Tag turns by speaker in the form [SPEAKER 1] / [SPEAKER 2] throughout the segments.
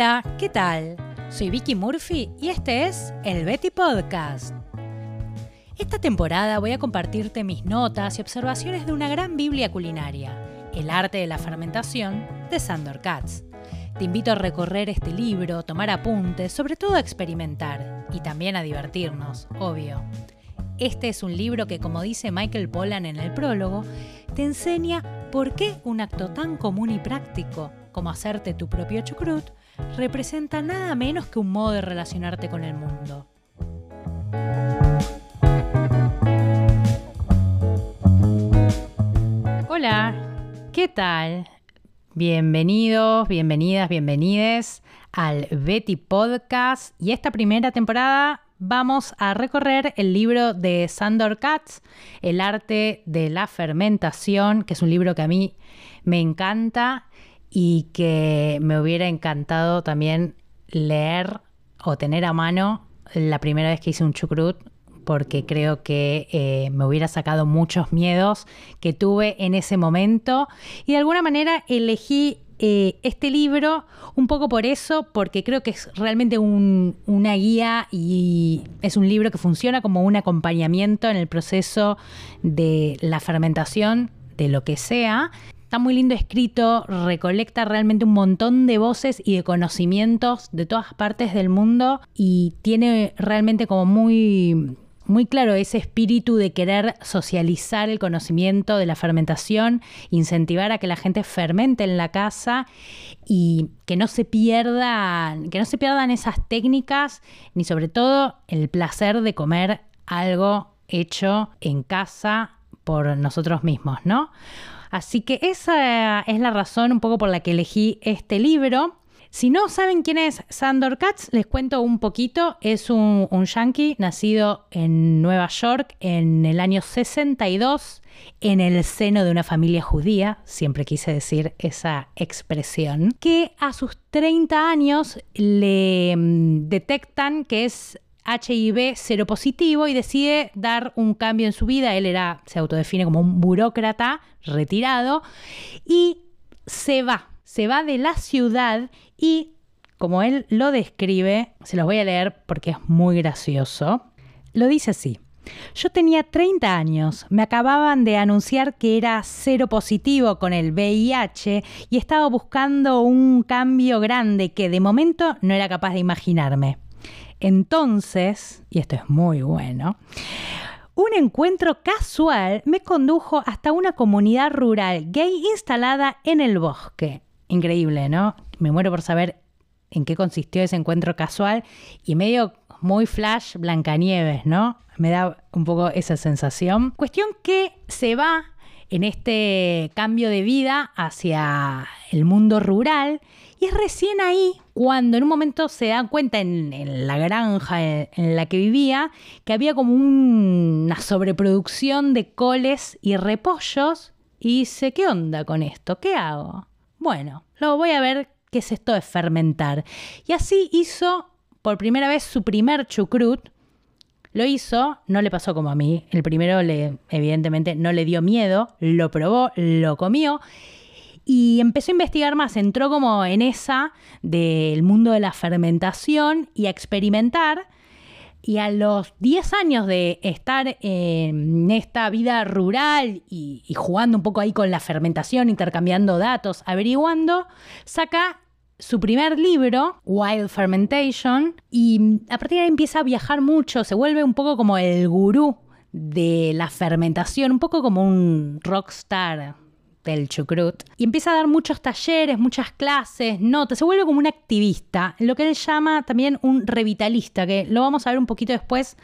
[SPEAKER 1] Hola, ¿qué tal? Soy Vicky Murphy y este es el Betty Podcast. Esta temporada voy a compartirte mis notas y observaciones de una gran Biblia culinaria, El arte de la fermentación, de Sandor Katz. Te invito a recorrer este libro, tomar apuntes, sobre todo a experimentar y también a divertirnos, obvio. Este es un libro que, como dice Michael Pollan en el prólogo, te enseña por qué un acto tan común y práctico como hacerte tu propio chucrut representa nada menos que un modo de relacionarte con el mundo. Hola, ¿qué tal? Bienvenidos, bienvenidas, bienvenides al Betty Podcast y esta primera temporada vamos a recorrer el libro de Sandor Katz, El arte de la fermentación, que es un libro que a mí me encanta y que me hubiera encantado también leer o tener a mano la primera vez que hice un chucrut porque creo que eh, me hubiera sacado muchos miedos que tuve en ese momento y de alguna manera elegí eh, este libro un poco por eso, porque creo que es realmente una guía y es un libro que funciona como un acompañamiento en el proceso de la fermentación de lo que sea. Está muy lindo escrito, recolecta realmente un montón de voces y de conocimientos de todas partes del mundo y tiene realmente como muy muy claro ese espíritu de querer socializar el conocimiento de la fermentación, incentivar a que la gente fermente en la casa y que no se pierdan, que no se pierdan esas técnicas, ni sobre todo el placer de comer algo hecho en casa por nosotros mismos, ¿no? Así que esa es la razón un poco por la que elegí este libro. Si no saben quién es Sandor Katz, les cuento un poquito. Es un, un yankee nacido en Nueva York en el año 62 en el seno de una familia judía, siempre quise decir esa expresión, que a sus 30 años le mm, detectan que es HIV positivo y decide dar un cambio en su vida. Él era, se autodefine como un burócrata retirado y se va, se va de la ciudad y, como él lo describe, se los voy a leer porque es muy gracioso, lo dice así. Yo tenía 30 años, me acababan de anunciar que era cero positivo con el VIH y estaba buscando un cambio grande que de momento no era capaz de imaginarme. Entonces, y esto es muy bueno, un encuentro casual me condujo hasta una comunidad rural gay instalada en el bosque. Increíble, ¿no? Me muero por saber en qué consistió ese encuentro casual y medio muy flash Blancanieves, ¿no? Me da un poco esa sensación. Cuestión que se va en este cambio de vida hacia el mundo rural y es recién ahí cuando en un momento se da cuenta en, la granja en, la que vivía que había como una sobreproducción de coles y repollos y dice, ¿qué onda con esto? ¿Qué hago? Bueno, luego voy a ver qué es esto de fermentar. Y así hizo por primera vez su primer chucrut. Lo hizo, no le pasó como a mí. El primero le, evidentemente, no le dio miedo, lo probó, lo comió y empezó a investigar más, entró como en esa del mundo de la fermentación y a experimentar. Y a los 10 años de estar en esta vida rural y, jugando un poco ahí con la fermentación, intercambiando datos, averiguando, saca su primer libro, Wild Fermentation, y a partir de ahí empieza a viajar mucho, se vuelve un poco como el gurú de la fermentación, un poco como un rockstar del chucrut, y empieza a dar muchos talleres, muchas clases, notas, se vuelve como un activista, lo que él llama también un revitalista, que lo vamos a ver un poquito después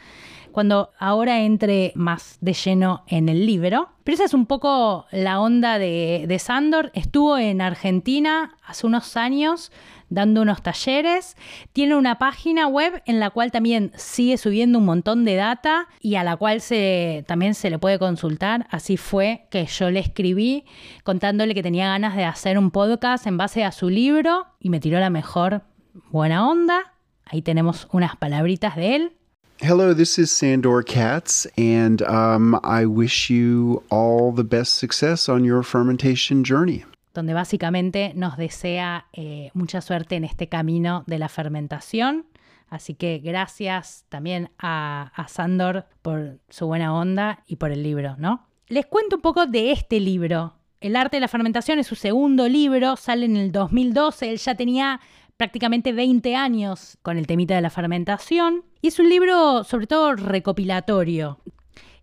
[SPEAKER 1] cuando ahora entre más de lleno en el libro. Pero esa es un poco la onda de, de Sandor. Estuvo en Argentina hace unos años dando unos talleres. Tiene una página web en la cual también sigue subiendo un montón de data y a la cual se, también se le puede consultar. Así fue que yo le escribí contándole que tenía ganas de hacer un podcast en base a su libro y me tiró la mejor buena onda. Ahí tenemos unas palabritas de él.
[SPEAKER 2] Hello, this is Sandor Katz, and um, I wish you all the best success on your fermentation journey.
[SPEAKER 1] Donde básicamente nos desea eh, mucha suerte en este camino de la fermentación. Así que gracias también a, a Sandor por su buena onda y por el libro, ¿no? Les cuento un poco de este libro. El arte de la fermentación es su segundo libro, sale en el 2012, él ya tenía prácticamente 20 años con el temita de la fermentación y es un libro sobre todo recopilatorio.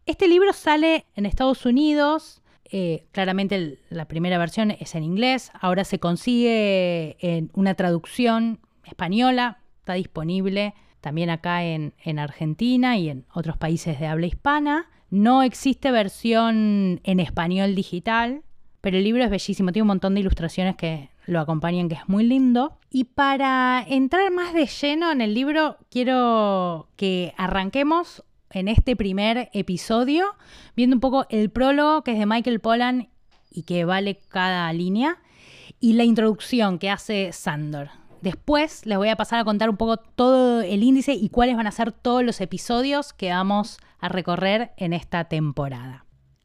[SPEAKER 1] Este libro sale en Estados Unidos, eh, claramente la primera versión es en inglés, ahora se consigue en una traducción española, está disponible también acá en, en Argentina y en otros países de habla hispana. No existe versión en español digital, pero el libro es bellísimo, tiene un montón de ilustraciones que lo acompañan, que es muy lindo. Y para entrar más de lleno en el libro, quiero que arranquemos en este primer episodio viendo un poco el prólogo que es de Michael Pollan y que vale cada línea, y la introducción que hace Sandor. Después les voy a pasar a contar un poco todo el índice y cuáles van a ser todos los episodios que vamos a recorrer en esta temporada.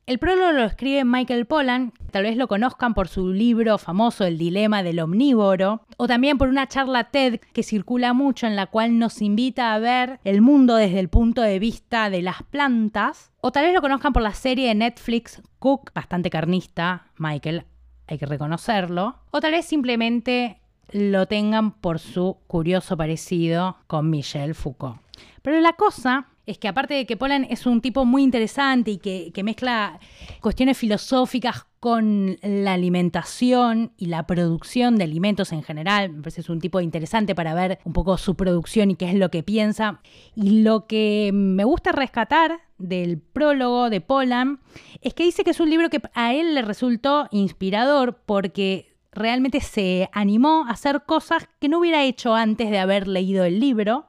[SPEAKER 1] El prólogo lo escribe Michael Pollan, tal vez lo conozcan por su libro famoso El dilema del omnívoro, o también por una charla TED que circula mucho en la cual nos invita a ver el mundo desde el punto de vista de las plantas, o tal vez lo conozcan por la serie de Netflix Cook, bastante carnista, Michael, hay que reconocerlo, o tal vez simplemente lo tengan por su curioso parecido con Michel Foucault. Pero la cosa es que aparte de que Polan es un tipo muy interesante y que, mezcla cuestiones filosóficas con la alimentación y la producción de alimentos en general. Me parece es un tipo interesante para ver un poco su producción y qué es lo que piensa. Y lo que me gusta rescatar del prólogo de Polan es que dice que es un libro que a él le resultó inspirador porque realmente se animó a hacer cosas que no hubiera hecho antes de haber leído el libro.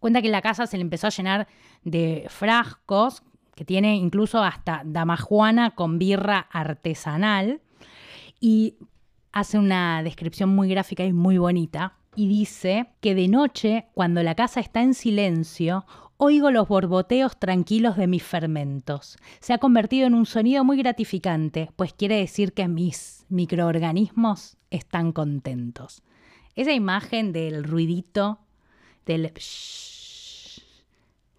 [SPEAKER 1] Cuenta que la casa se le empezó a llenar de frascos, que tiene incluso hasta damajuana con birra artesanal, y hace una descripción muy gráfica y muy bonita, y dice que de noche, cuando la casa está en silencio, oigo los borboteos tranquilos de mis fermentos. Se ha convertido en un sonido muy gratificante, pues quiere decir que mis microorganismos están contentos. Esa imagen del ruidito, del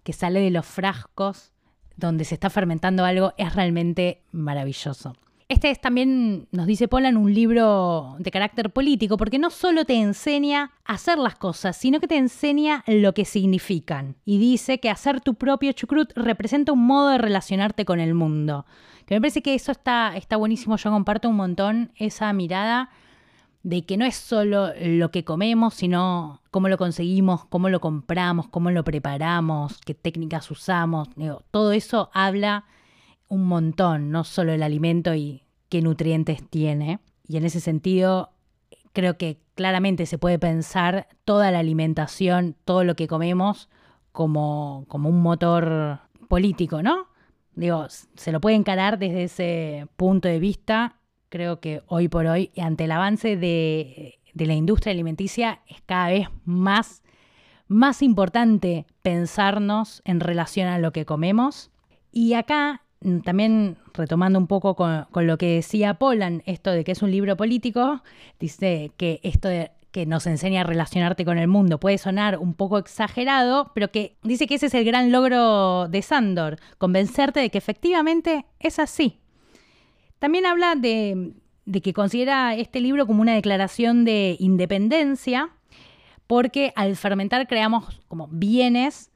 [SPEAKER 1] que sale de los frascos donde se está fermentando algo es realmente maravilloso. Este es también, nos dice Polan, un libro de carácter político, porque no solo te enseña a hacer las cosas, sino que te enseña lo que significan. Y dice que hacer tu propio chucrut representa un modo de relacionarte con el mundo. Que me parece que eso está, está buenísimo, yo comparto un montón esa mirada de que no es solo lo que comemos, sino cómo lo conseguimos, cómo lo compramos, cómo lo preparamos, qué técnicas usamos. todo eso habla un montón, no solo el alimento y qué nutrientes tiene. Y en ese sentido, creo que claramente se puede pensar toda la alimentación, todo lo que comemos, como, como un motor político, ¿no? Digo, se lo puede encarar desde ese punto de vista creo que hoy por hoy, ante el avance de, la industria alimenticia, es cada vez más, más importante pensarnos en relación a lo que comemos. Y acá, mm, también retomando un poco con, lo que decía Polan, esto de que es un libro político, dice que esto de que nos enseña a relacionarte con el mundo. Puede sonar un poco exagerado, pero que dice que ese es el gran logro de Sandor, convencerte de que efectivamente es así. También habla de, que considera este libro como una declaración de independencia, porque al fermentar creamos como bienes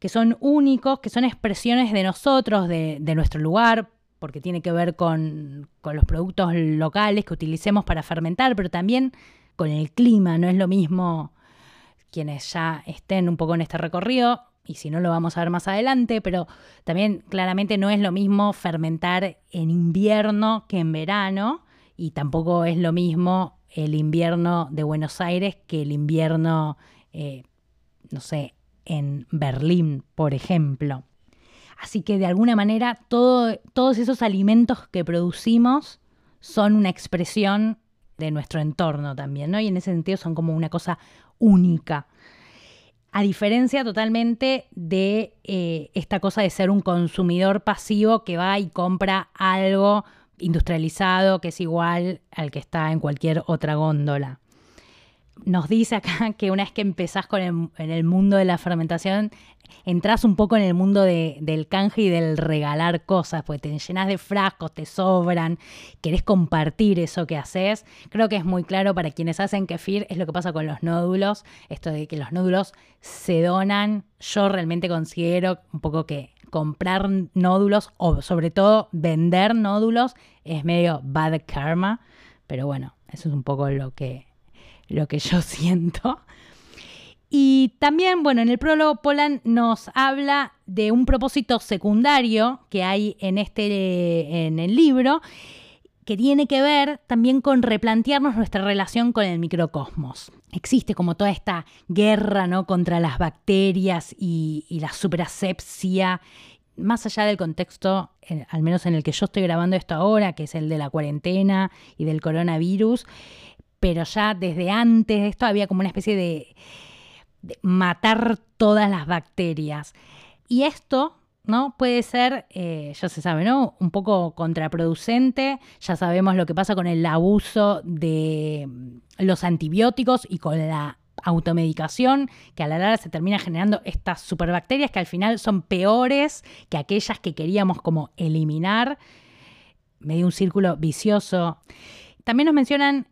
[SPEAKER 1] que son únicos, que son expresiones de nosotros, de, nuestro lugar, porque tiene que ver con, con, los productos locales que utilicemos para fermentar, pero también con el clima, no es lo mismo quienes ya estén un poco en este recorrido, y si no lo vamos a ver más adelante, pero también claramente no es lo mismo fermentar en invierno que en verano y tampoco es lo mismo el invierno de Buenos Aires que el invierno, eh, no sé, en Berlín, por ejemplo. Así que de alguna manera todos esos alimentos que producimos son una expresión de nuestro entorno también, ¿no? Y en ese sentido son como una cosa única. A diferencia totalmente de eh, esta cosa de ser un consumidor pasivo que va y compra algo industrializado que es igual al que está en cualquier otra góndola. Nos dice acá que una vez que empezás con el, en el mundo de la fermentación, entras un poco en el mundo del canje y del regalar cosas, porque te llenas de frascos, te sobran, querés compartir eso que haces. Creo que es muy claro para quienes hacen kefir, es lo que pasa con los nódulos, esto de que los nódulos se donan. Yo realmente considero un poco que comprar nódulos o sobre todo vender nódulos es medio bad karma, pero bueno, eso es un poco lo que, lo que yo siento. Y también, bueno, en el prólogo Polan nos habla de un propósito secundario que hay en este en el libro que tiene que ver también con replantearnos nuestra relación con el microcosmos. Existe como toda esta guerra ¿no? contra las bacterias y, la superasepsia más allá del contexto, al menos en el que yo estoy grabando esto ahora, que es el de la cuarentena y del coronavirus, pero ya desde antes de esto había como una especie de, matar todas las bacterias. Y esto ¿no? Puede ser, eh, ya se sabe, ¿no? Un poco contraproducente. Ya sabemos lo que pasa con el abuso de los antibióticos y con la automedicación, que a la larga se termina generando estas superbacterias que al final son peores que aquellas que queríamos como eliminar. Medio un círculo vicioso. También nos mencionan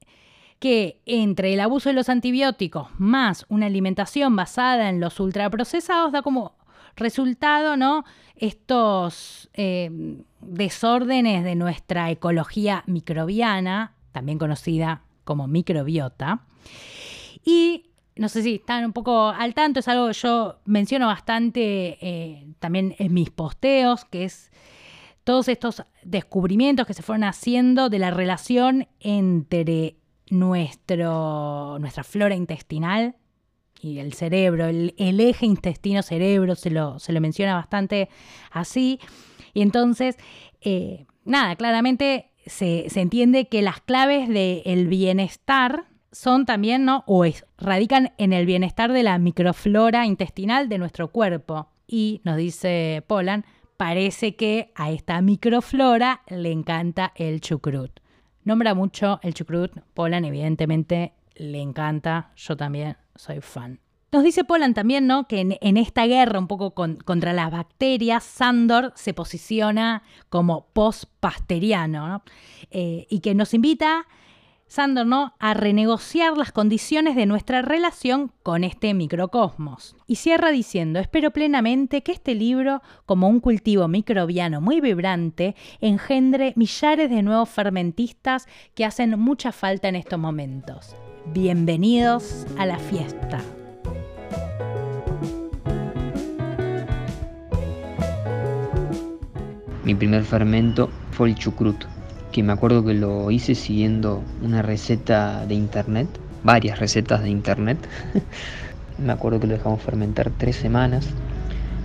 [SPEAKER 1] que entre el abuso de los antibióticos más una alimentación basada en los ultraprocesados da como resultado, ¿no? Estos eh, desórdenes de nuestra ecología microbiana, también conocida como microbiota. Y no sé si están un poco al tanto, es algo que yo menciono bastante eh, también en mis posteos, que es todos estos descubrimientos que se fueron haciendo de la relación entre nuestro, nuestra flora intestinal y el cerebro, el, eje intestino-cerebro, se lo, se lo, menciona bastante así. Y entonces, eh, nada, claramente se, se, entiende que las claves del bienestar son también, ¿no? O radican en el bienestar de la microflora intestinal de nuestro cuerpo. Y nos dice Polan, parece que a esta microflora le encanta el chucrut. Nombra mucho el chucrut, Polan evidentemente le encanta, yo también soy fan. Nos dice Polan también, ¿no? Que en, esta guerra un poco contra las bacterias, Sandor se posiciona como post-pasteriano, ¿no? Eh, y que nos invita Sandor, ¿no? a renegociar las condiciones de nuestra relación con este microcosmos. Y cierra diciendo, espero plenamente que este libro, como un cultivo microbiano muy vibrante, engendre millares de nuevos fermentistas que hacen mucha falta en estos momentos. Bienvenidos a la fiesta.
[SPEAKER 3] Mi primer fermento fue el chucrut que me acuerdo que lo hice siguiendo una receta de internet, varias recetas de internet. me acuerdo que lo dejamos fermentar tres semanas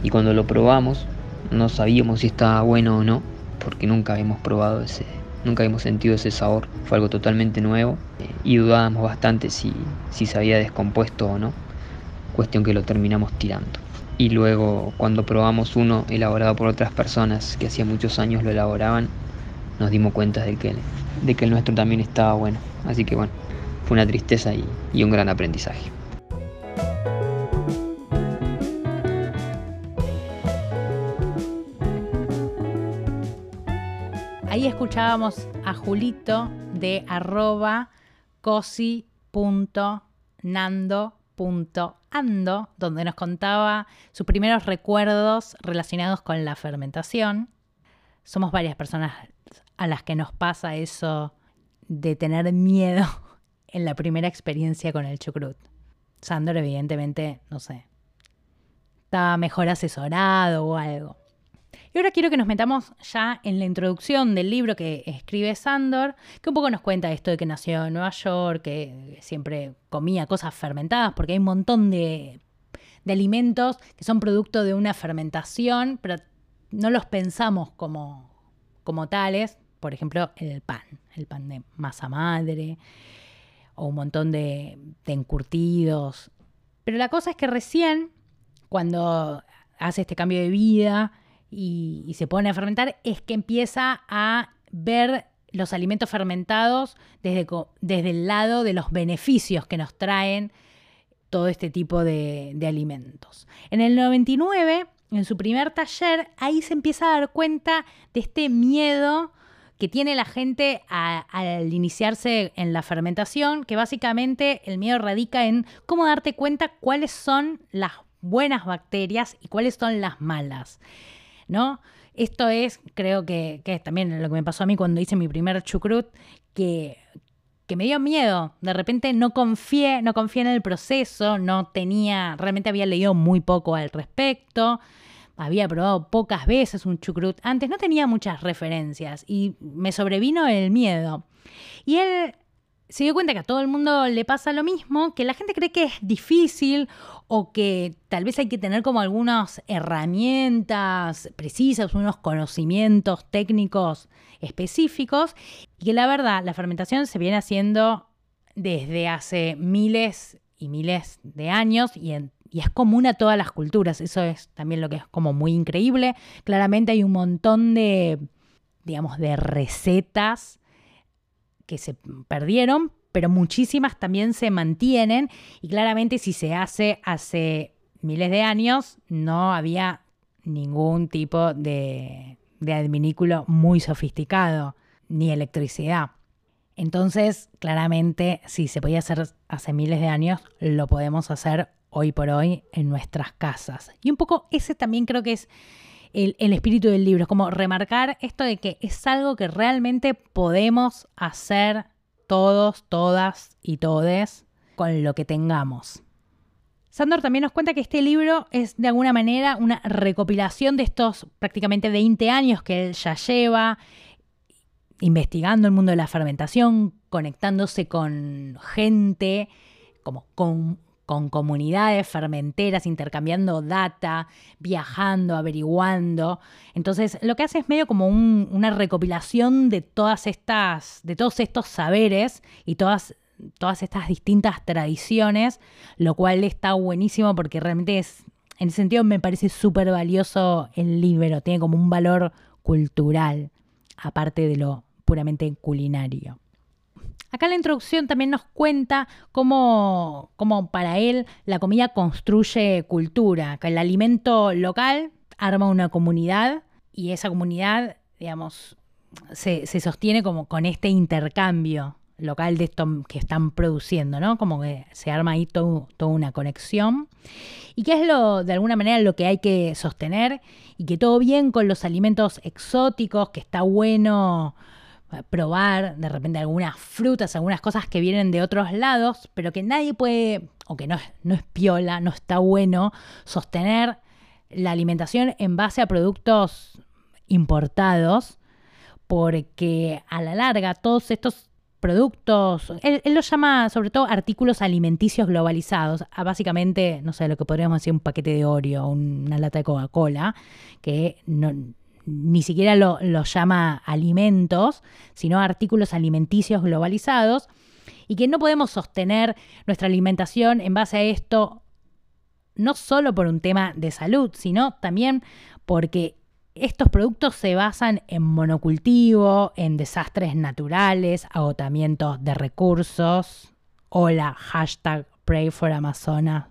[SPEAKER 3] y cuando lo probamos no sabíamos si estaba bueno o no, porque nunca habíamos probado ese, nunca habíamos sentido ese sabor. Fue algo totalmente nuevo eh, y dudábamos bastante si, si se había descompuesto o no. Cuestión que lo terminamos tirando. Y luego cuando probamos uno elaborado por otras personas que hacía muchos años lo elaboraban, nos dimos cuenta de que, de que el nuestro también estaba bueno. Así que bueno, fue una tristeza y, un gran aprendizaje.
[SPEAKER 1] Ahí escuchábamos a Julito de arroba cosi.nando.ando, donde nos contaba sus primeros recuerdos relacionados con la fermentación. Somos varias personas a las que nos pasa eso de tener miedo en la primera experiencia con el chucrut. Sandor, evidentemente, no sé, estaba mejor asesorado o algo. Y ahora quiero que nos metamos ya en la introducción del libro que escribe Sandor, que un poco nos cuenta esto de que nació en Nueva York, que siempre comía cosas fermentadas, porque hay un montón de, de alimentos que son producto de una fermentación, pero no los pensamos como, como tales, por ejemplo, el pan, el pan de masa madre o un montón de, encurtidos. Pero la cosa es que recién, cuando hace este cambio de vida y, se pone a fermentar, es que empieza a ver los alimentos fermentados desde, desde el lado de los beneficios que nos traen todo este tipo de, alimentos. En el 99, en su primer taller, ahí se empieza a dar cuenta de este miedo que tiene la gente al iniciarse en la fermentación, que básicamente el miedo radica en cómo darte cuenta cuáles son las buenas bacterias y cuáles son las malas, ¿no? Esto es, creo que, que es también lo que me pasó a mí cuando hice mi primer chucrut, que, que me dio miedo. De repente no confié, no confié en el proceso, no tenía, realmente había leído muy poco al respecto. Había probado pocas veces un chucrut antes, no tenía muchas referencias y me sobrevino el miedo. Y él se dio cuenta que a todo el mundo le pasa lo mismo, que la gente cree que es difícil o que tal vez hay que tener como algunas herramientas precisas, unos conocimientos técnicos específicos, y que la verdad la fermentación se viene haciendo desde hace miles y miles de años y, y es común a todas las culturas, eso es también lo que es como muy increíble. Claramente hay un montón de, digamos, de recetas que se perdieron, pero muchísimas también se mantienen y claramente si se hace hace miles de años no había ningún tipo de, de adminículo muy sofisticado, ni electricidad. Entonces, claramente, si se podía hacer hace miles de años, lo podemos hacer hoy por hoy en nuestras casas. Y un poco ese también creo que es el, espíritu del libro, es como remarcar esto de que es algo que realmente podemos hacer todos, todas y todes con lo que tengamos. Sandor también nos cuenta que este libro es de alguna manera una recopilación de estos prácticamente 20 años que él ya lleva investigando el mundo de la fermentación, conectándose con gente, como con con comunidades fermenteras, intercambiando data, viajando, averiguando. Entonces, lo que hace es medio como una recopilación de todas estas, de todos estos saberes y todas, todas estas distintas tradiciones, lo cual está buenísimo porque realmente es, en ese sentido me parece súper valioso el libro, tiene como un valor cultural, aparte de lo puramente culinario. Acá la introducción también nos cuenta cómo, para él la comida construye cultura, que el alimento local arma una comunidad y esa comunidad, digamos, se, sostiene como con este intercambio local de esto que están produciendo, ¿no? Como que se arma ahí toda una conexión. Y que es lo, de alguna manera, lo que hay que sostener y que todo bien con los alimentos exóticos, que está bueno probar de repente algunas frutas, algunas cosas que vienen de otros lados, pero que nadie puede, o que no, no es piola, no está bueno sostener la alimentación en base a productos importados, porque a la larga todos estos productos, él, él los llama sobre todo artículos alimenticios globalizados, básicamente, no sé, lo que podríamos decir un paquete de Oreo, una lata de Coca-Cola, que no, ni siquiera lo, llama alimentos, sino artículos alimenticios globalizados, y que no podemos sostener nuestra alimentación en base a esto, no solo por un tema de salud, sino también porque estos productos se basan en monocultivo, en desastres naturales, agotamientos de recursos. Hola, hashtag Pray for Amazonas.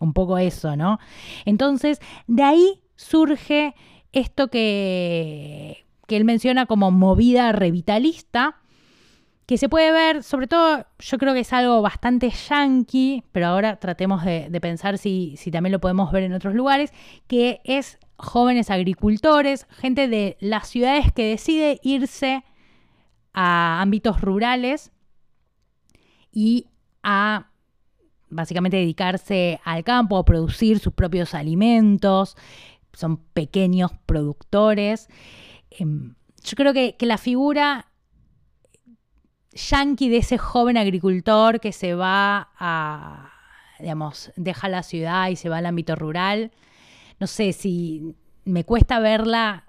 [SPEAKER 1] Un poco eso, ¿no? Entonces, de ahí surge esto que, él menciona como movida revitalista, que se puede ver, sobre todo, yo creo que es algo bastante yankee, pero ahora tratemos de, pensar si, si, también lo podemos ver en otros lugares, que es jóvenes agricultores, gente de las ciudades que decide irse a ámbitos rurales y a básicamente dedicarse al campo, a producir sus propios alimentos, son pequeños productores. Em, yo creo que, la figura yankee de ese joven agricultor que se va a, digamos, deja la ciudad y se va al ámbito rural, no sé si me cuesta verla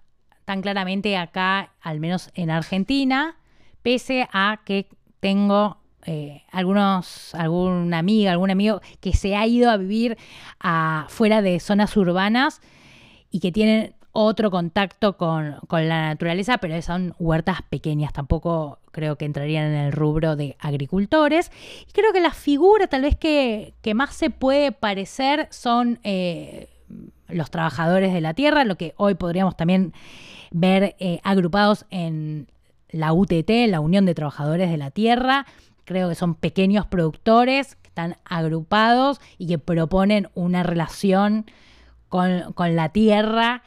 [SPEAKER 1] tan claramente acá, al menos en Argentina, pese a que tengo eh, algunos, alguna amiga, algún amigo que se ha ido a vivir fuera de zonas urbanas y que tienen otro contacto con, la naturaleza, pero son huertas pequeñas, tampoco creo que entrarían en el rubro de agricultores. Y creo que la figura tal vez que, más se puede parecer son eh, los trabajadores de la tierra, lo que hoy podríamos también ver eh, agrupados en la UTT, la Unión de Trabajadores de la Tierra. Creo que son pequeños productores que están agrupados y que proponen una relación con, con la tierra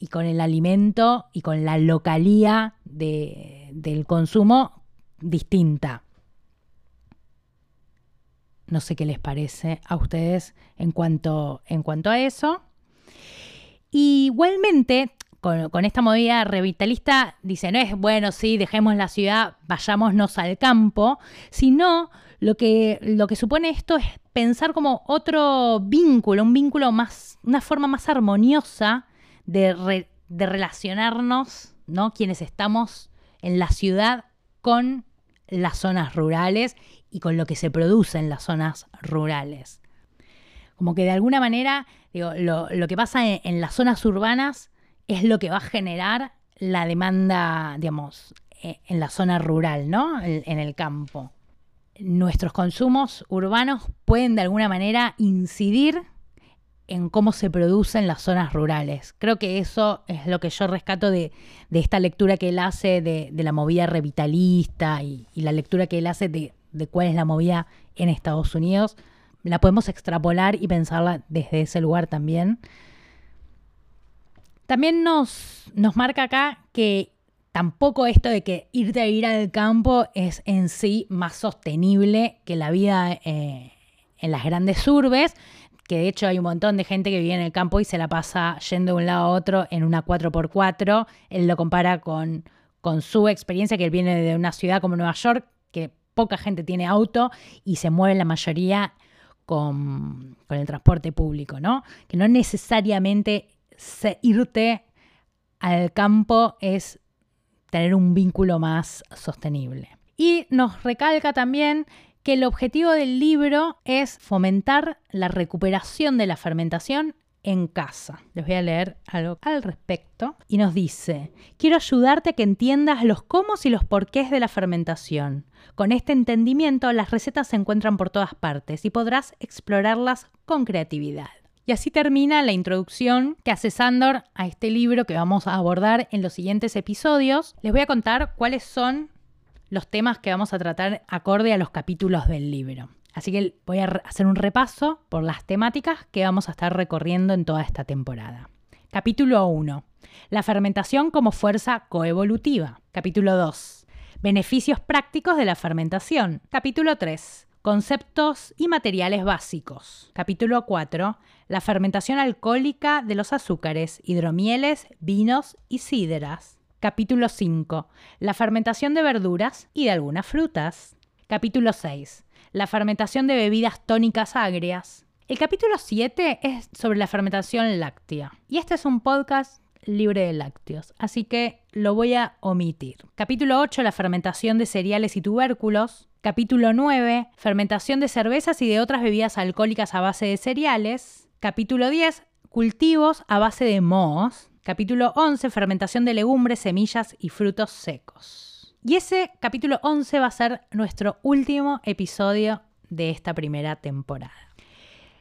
[SPEAKER 1] y con el alimento y con la localía del consumo distinta. No sé qué les parece a ustedes en cuanto, en cuanto a eso. igualmente, con, esta movida revitalista, dice, no es bueno, sí, dejemos la ciudad, vayámonos al campo, sino lo que, lo que supone esto es pensar como otro vínculo, un vínculo más, una forma más armoniosa de, relacionarnos, ¿no? Quienes estamos en la ciudad con las zonas rurales y con lo que se produce en las zonas rurales. Como que de alguna manera, digo, lo, que pasa en, las zonas urbanas es lo que va a generar la demanda, digamos, e, en la zona rural, ¿no? En el campo. Nuestros consumos urbanos pueden de alguna manera incidir en cómo se produce en las zonas rurales. Creo que eso es lo que yo rescato de, esta lectura que él hace de, la movida revitalista y, la lectura que él hace de, cuál es la movida en Estados Unidos. La podemos extrapolar y pensarla desde ese lugar también. También nos, nos marca acá que tampoco esto de que irte a ir al campo es en sí más sostenible que la vida eh, en las grandes urbes que de hecho hay un montón de gente que vive en el campo y se la pasa yendo de un lado a otro en una 4x4. Él lo compara con, con su experiencia, que él viene de una ciudad como Nueva York, que poca gente tiene auto y se mueve la mayoría con, el transporte público, ¿no? Que no necesariamente irte al campo es tener un vínculo más sostenible. Y nos recalca también que el objetivo del libro es fomentar la recuperación de la fermentación en casa. Les voy a leer algo al respecto. Y nos dice, quiero ayudarte a que entiendas los cómo y los porqués de la fermentación. Con este entendimiento las recetas se encuentran por todas partes y podrás explorarlas con creatividad. Y así termina la introducción que hace Sandor a este libro que vamos a abordar en los siguientes episodios. Les voy a contar cuáles son los temas que vamos a tratar acorde a los capítulos del libro. Así que voy a hacer un repaso por las temáticas que vamos a estar recorriendo en toda esta temporada. Capítulo 1. La fermentación como fuerza coevolutiva. Capítulo 2. Beneficios prácticos de la fermentación. Capítulo 3. Conceptos y materiales básicos. Capítulo 4. La fermentación alcohólica de los azúcares, hidromieles, vinos y síderas. Capítulo 5. La fermentación de verduras y de algunas frutas. Capítulo 6. La fermentación de bebidas tónicas agrias. El capítulo 7 es sobre la fermentación láctea. Y este es un podcast libre de lácteos, así que lo voy a omitir. Capítulo 8, la fermentación de cereales y tubérculos. Capítulo 9, fermentación de cervezas y de otras bebidas alcohólicas a base de cereales. Capítulo 10, cultivos a base de mohos. Capítulo 11, fermentación de legumbres, semillas y frutos secos. Y ese capítulo 11 va a ser nuestro último episodio de esta primera temporada.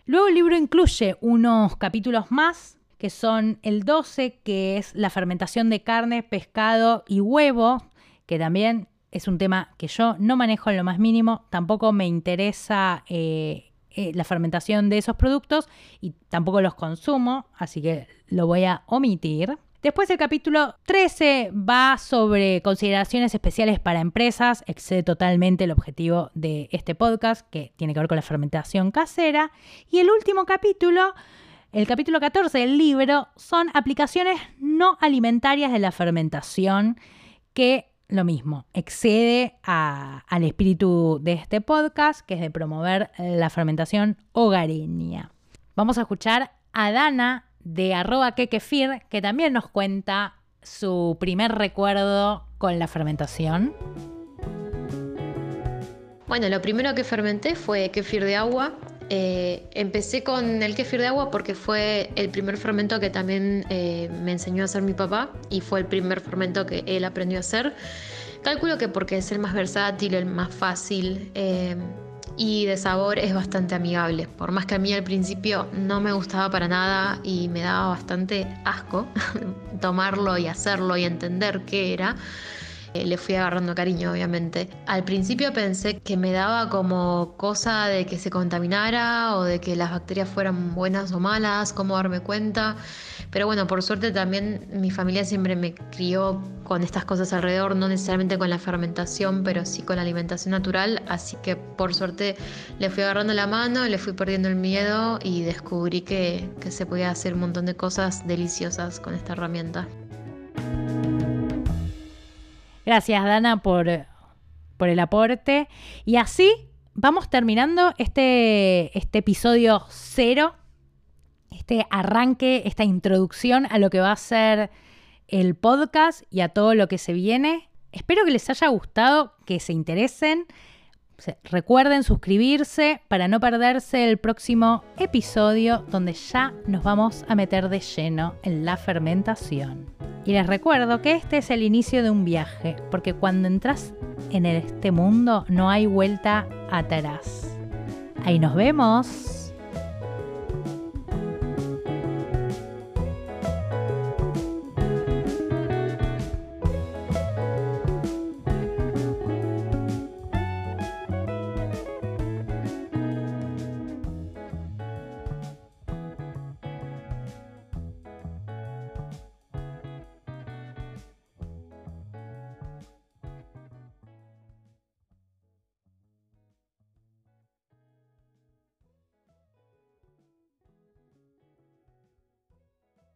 [SPEAKER 1] Luego el libro incluye unos capítulos más, que son el 12, que es la fermentación de carne, pescado y huevo, que también es un tema que yo no manejo en lo más mínimo, tampoco me interesa eh, eh, la fermentación de esos productos y tampoco los consumo, así que lo voy a omitir. Después el capítulo 13 va sobre consideraciones especiales para empresas, excede totalmente el objetivo de este podcast, que tiene que ver con la fermentación casera. Y el último capítulo, el capítulo 14 del libro, son aplicaciones no alimentarias de la fermentación que lo mismo, excede al espíritu de este podcast, que es de promover la fermentación hogareña. Vamos a escuchar a Dana de arroba kekefir, que también nos cuenta su primer recuerdo con la fermentación.
[SPEAKER 4] Bueno, lo primero que fermenté fue kefir de agua Eh, empecé con el kéfir de agua porque fue el primer fermento que también eh, me enseñó a hacer mi papá y fue el primer fermento que él aprendió a hacer. Calculo que porque es el más versátil, el más fácil eh, y de sabor es bastante amigable. Por más que a mí al principio no me gustaba para nada y me daba bastante asco tomarlo y hacerlo y entender qué era. Eh, le fui agarrando cariño, obviamente. Al principio pensé que me daba como cosa de que se contaminara o de que las bacterias fueran buenas o malas, cómo darme cuenta. Pero bueno, por suerte también mi familia siempre me crió con estas cosas alrededor, no necesariamente con la fermentación, pero sí con la alimentación natural. Así que por suerte le fui agarrando la mano, le fui perdiendo el miedo y descubrí que, que se podía hacer un montón de cosas deliciosas con esta herramienta.
[SPEAKER 1] Gracias, Dana, por, por el aporte. Y así vamos terminando este, este episodio cero, este arranque, esta introducción a lo que va a ser el podcast y a todo lo que se viene. Espero que les haya gustado, que se interesen. Recuerden suscribirse para no perderse el próximo episodio donde ya nos vamos a meter de lleno en la fermentación. Y les recuerdo que este es el inicio de un viaje, porque cuando entras en este mundo no hay vuelta atrás. Ahí nos vemos.